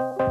Thank you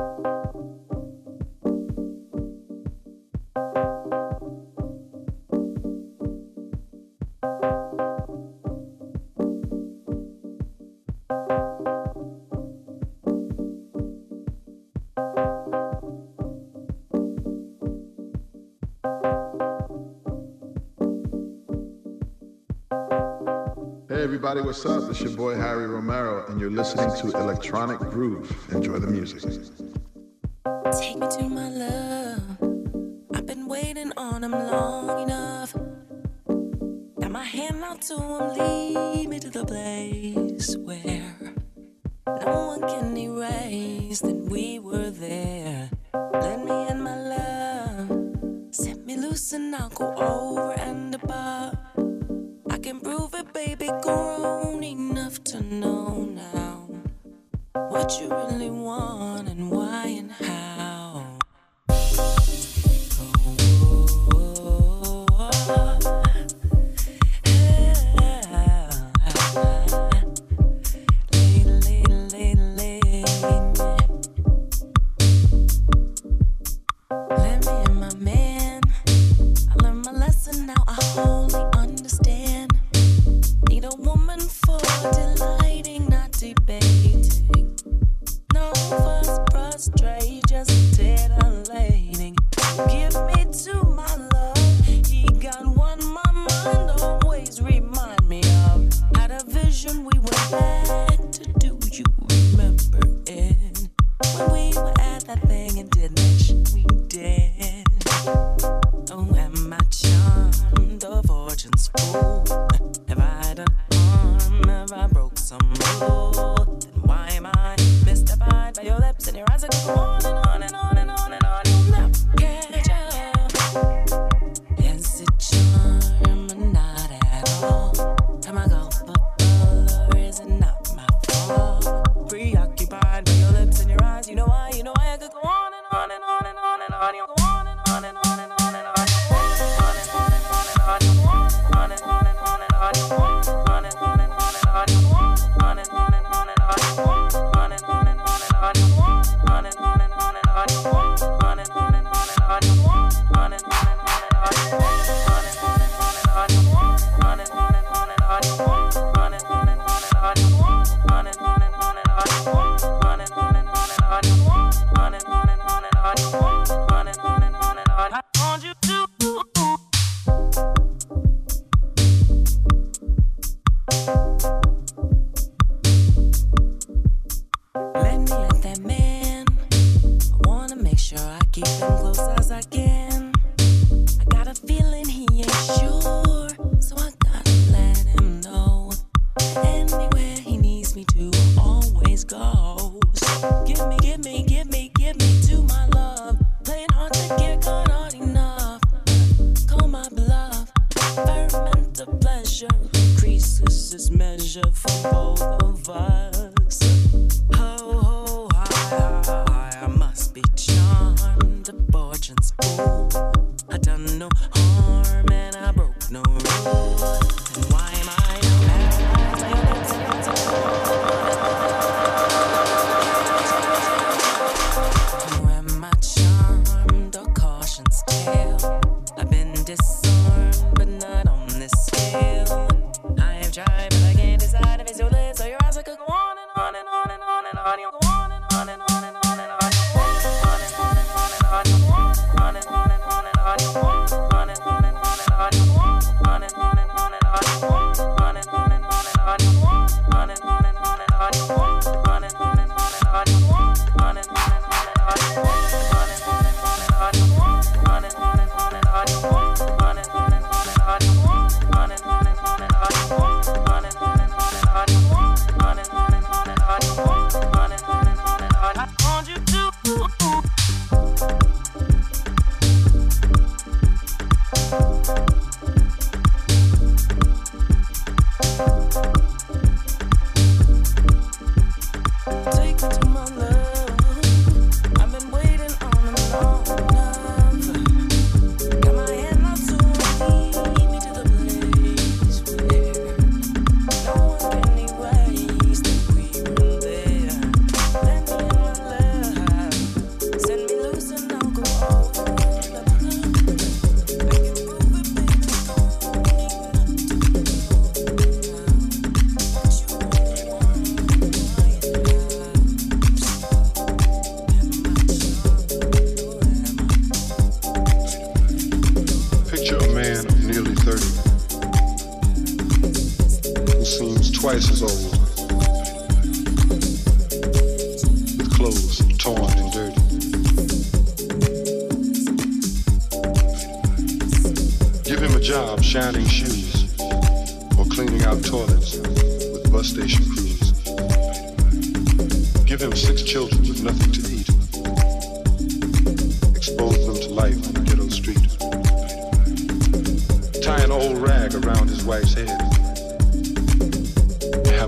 everybody, what's up? It's your boy Harry Romero, and you're listening to Electronic Groove. Enjoy the music. Take me to my love. I've been waiting on him long enough. Got my hand out to him, lead me to the place where no one can erase that we were there. on and on and on and on. You'll go on.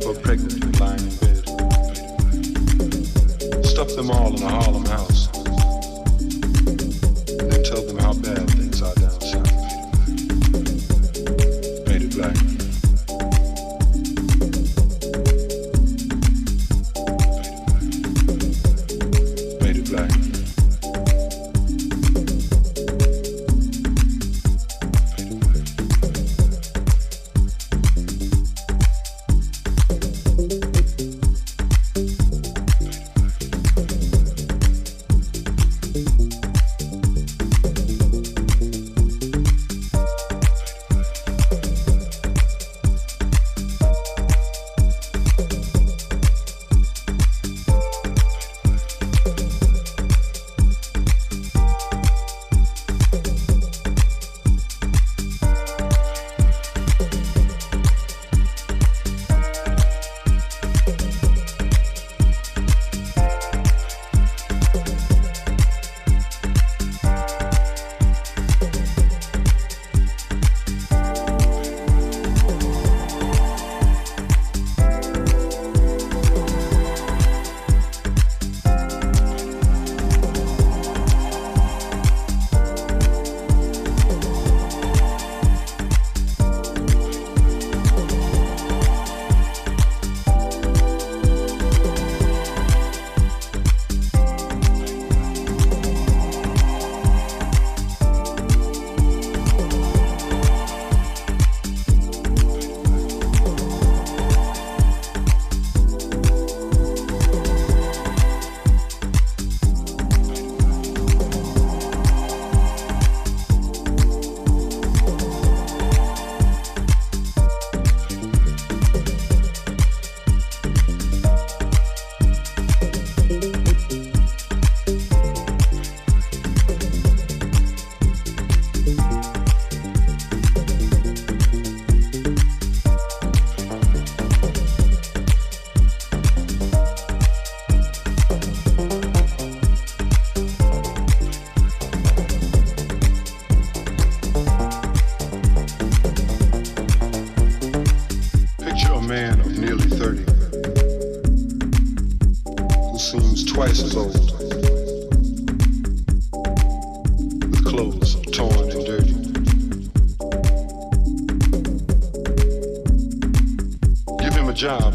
have her pregnant and lying in bed. Stuff them all in a Harlem house.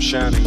shining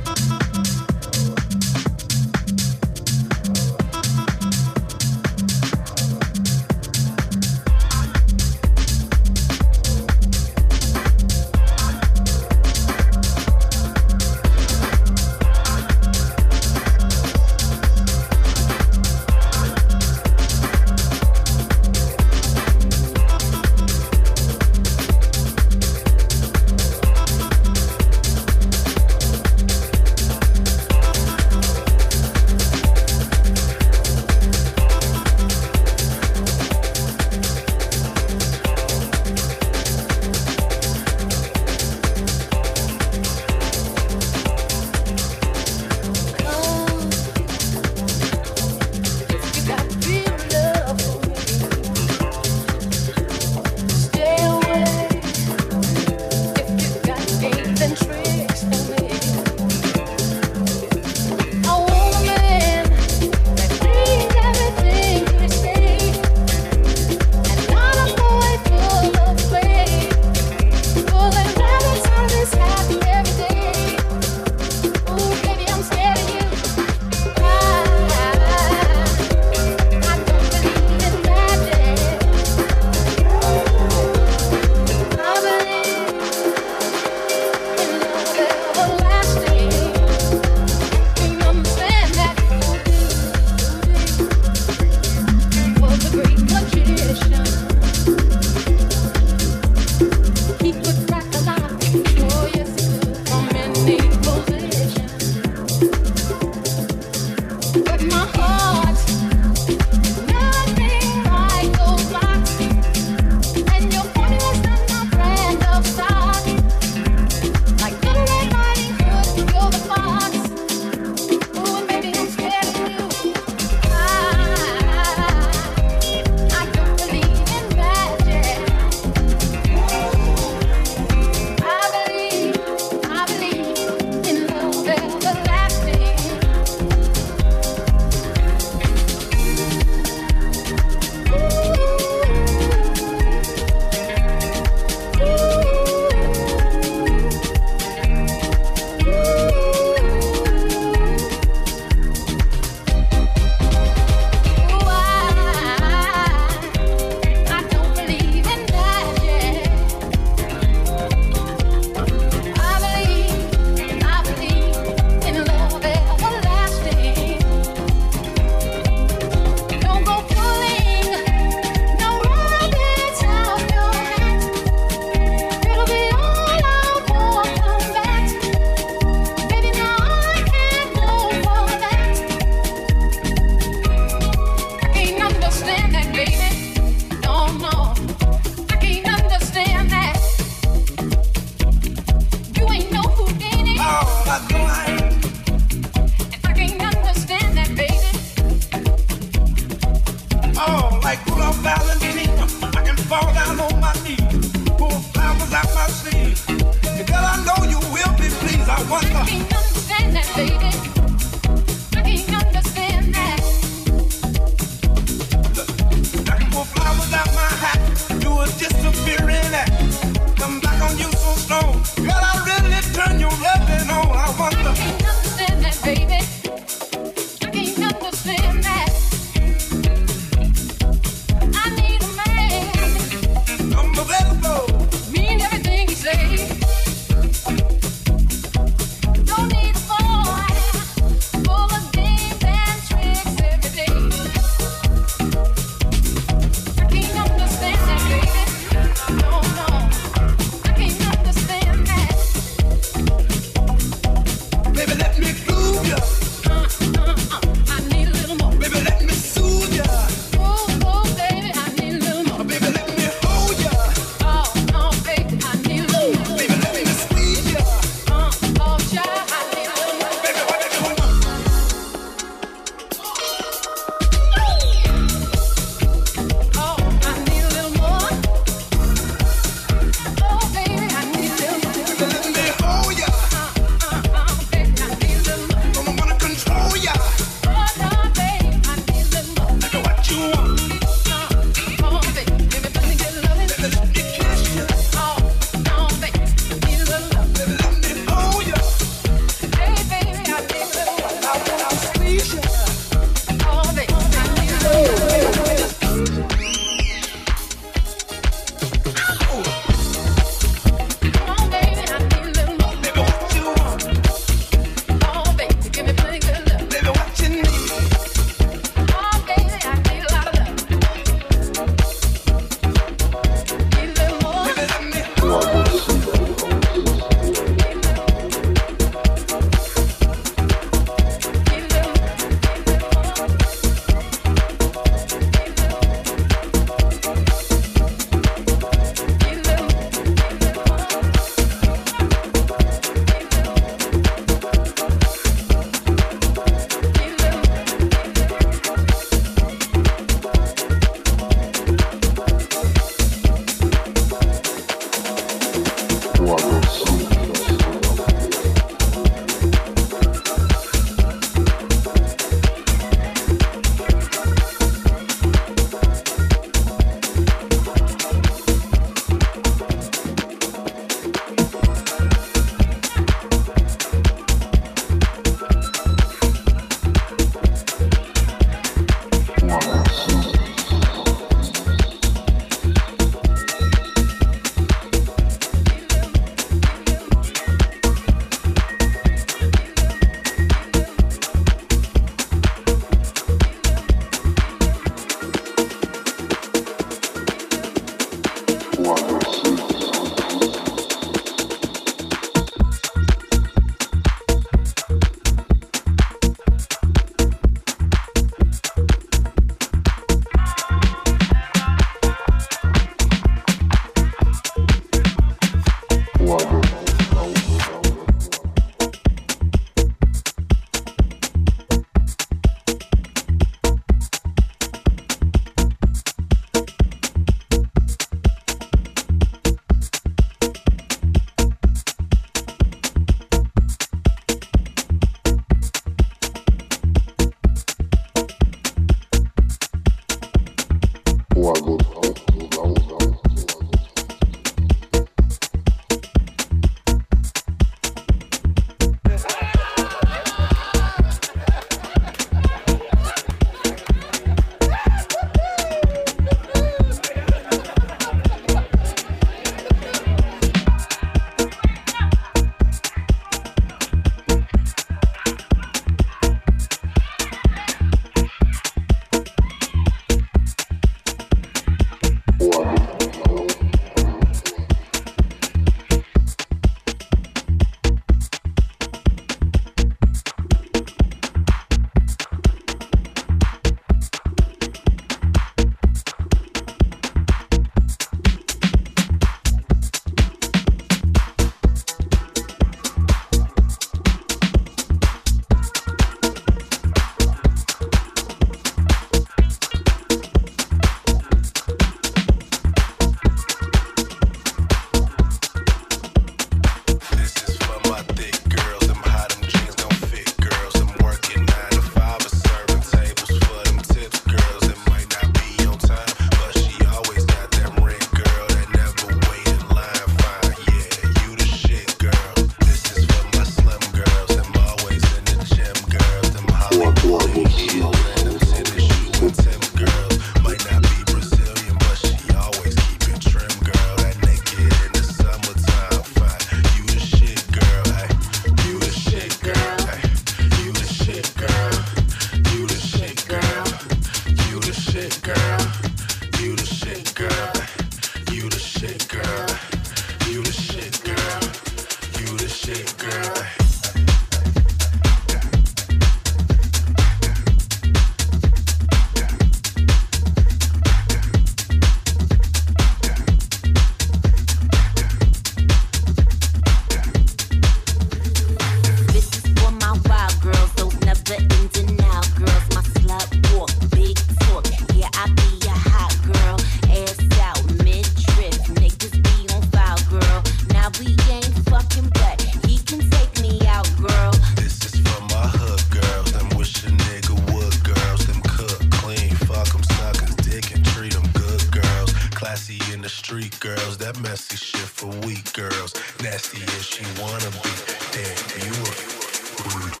that messy shit for weak girls. Nasty as she wanna be. Damn, you a.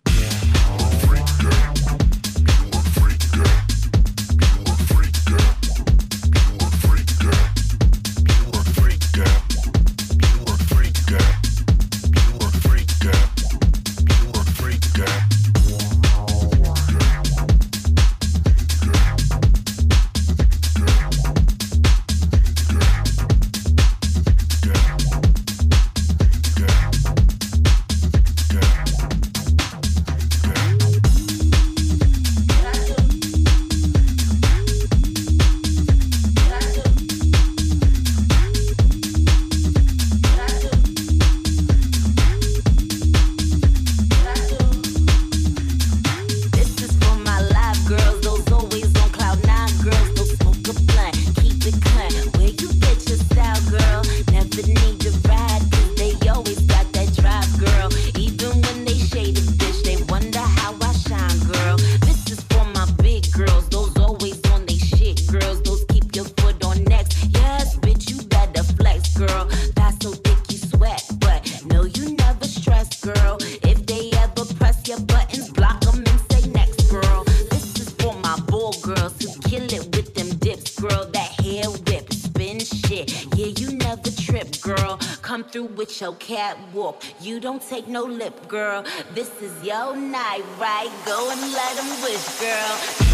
catwalk. You don't take no lip, girl. This is your night, right? Go and let them wish, girl.